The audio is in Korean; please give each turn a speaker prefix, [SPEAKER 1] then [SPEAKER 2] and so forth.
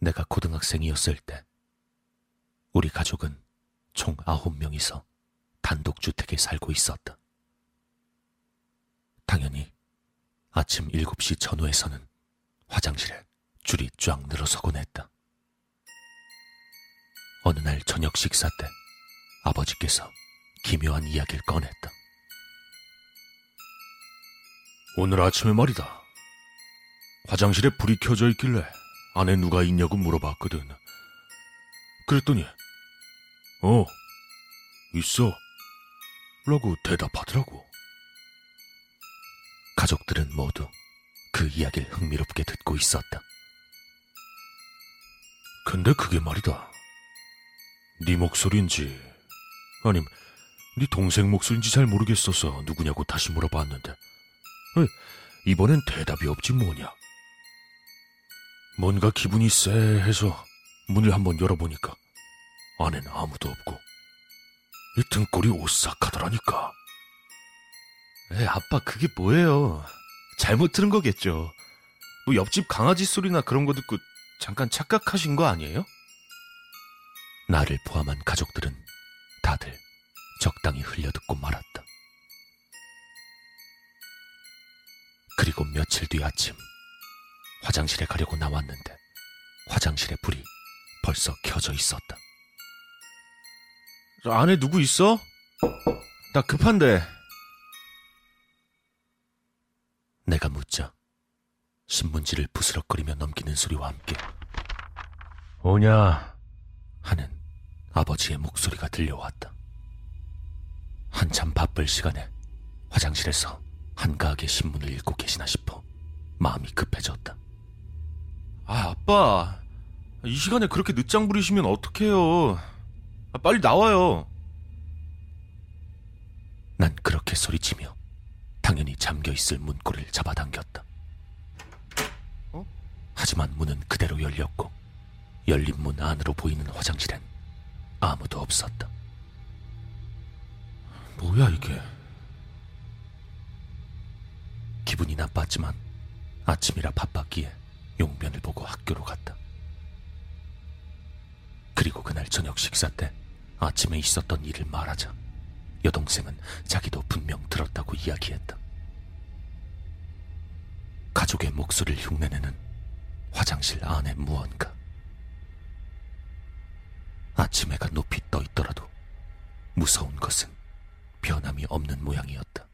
[SPEAKER 1] 내가 고등학생이었을 때 우리 가족은 총 아홉 명이서 단독주택에 살고 있었다. 당연히 아침 7시 전후에서는 화장실에 줄이 쫙 늘어서곤 했다. 어느 날 저녁 식사 때 아버지께서 기묘한 이야기를 꺼냈다.
[SPEAKER 2] 오늘 아침에 말이다. 화장실에 불이 켜져 있길래 안에 누가 있냐고 물어봤거든. 그랬더니, 어, 있어. 라고 대답하더라고.
[SPEAKER 1] 가족들은 모두 그 이야기를 흥미롭게 듣고 있었다.
[SPEAKER 2] 근데 그게 말이다. 네 목소리인지, 아님, 네 동생 목소리인지 잘 모르겠어서 누구냐고 다시 물어봤는데, 에, 이번엔 대답이 없지 뭐냐. 뭔가 기분이 쎄해서 문을 한번 열어보니까 안엔 아무도 없고 이 등골이 오싹하더라니까.
[SPEAKER 3] 에, 아빠 그게 뭐예요? 잘못 들은 거겠죠. 뭐 옆집 강아지 소리나 그런 거 듣고 잠깐 착각하신 거 아니에요?
[SPEAKER 1] 나를 포함한 가족들은 다들 적당히 흘려듣고 말았다. 그리고 며칠 뒤 아침 화장실에 가려고 나왔는데 화장실에 불이 벌써 켜져 있었다.
[SPEAKER 3] 저 안에 누구 있어? 나 급한데.
[SPEAKER 1] 내가 묻자 신문지를 부스럭거리며 넘기는 소리와 함께
[SPEAKER 2] 오냐?
[SPEAKER 1] 하는 아버지의 목소리가 들려왔다. 한참 바쁠 시간에 화장실에서 한가하게 신문을 읽고 계시나 싶어 마음이 급해졌다.
[SPEAKER 3] 아, 아빠. 이 시간에 그렇게 늦장 부리시면 어떡해요. 아, 빨리 나와요.
[SPEAKER 1] 난 그렇게 소리치며 당연히 잠겨 있을 문고리를 잡아당겼다.
[SPEAKER 3] 어?
[SPEAKER 1] 하지만 문은 그대로 열렸고 열린 문 안으로 보이는 화장실엔 아무도 없었다.
[SPEAKER 2] 뭐야 이게?
[SPEAKER 1] 기분이 나빴지만 아침이라 바빴기에 용변을 보고 학교로 갔다. 그리고 그날 저녁 식사 때 아침에 있었던 일을 말하자 여동생은 자기도 분명 들었다고 이야기했다. 가족의 목소리를 흉내내는 화장실 안에 무언가. 아침 해가 높이 떠 있더라도 무서운 것은 변함이 없는 모양이었다.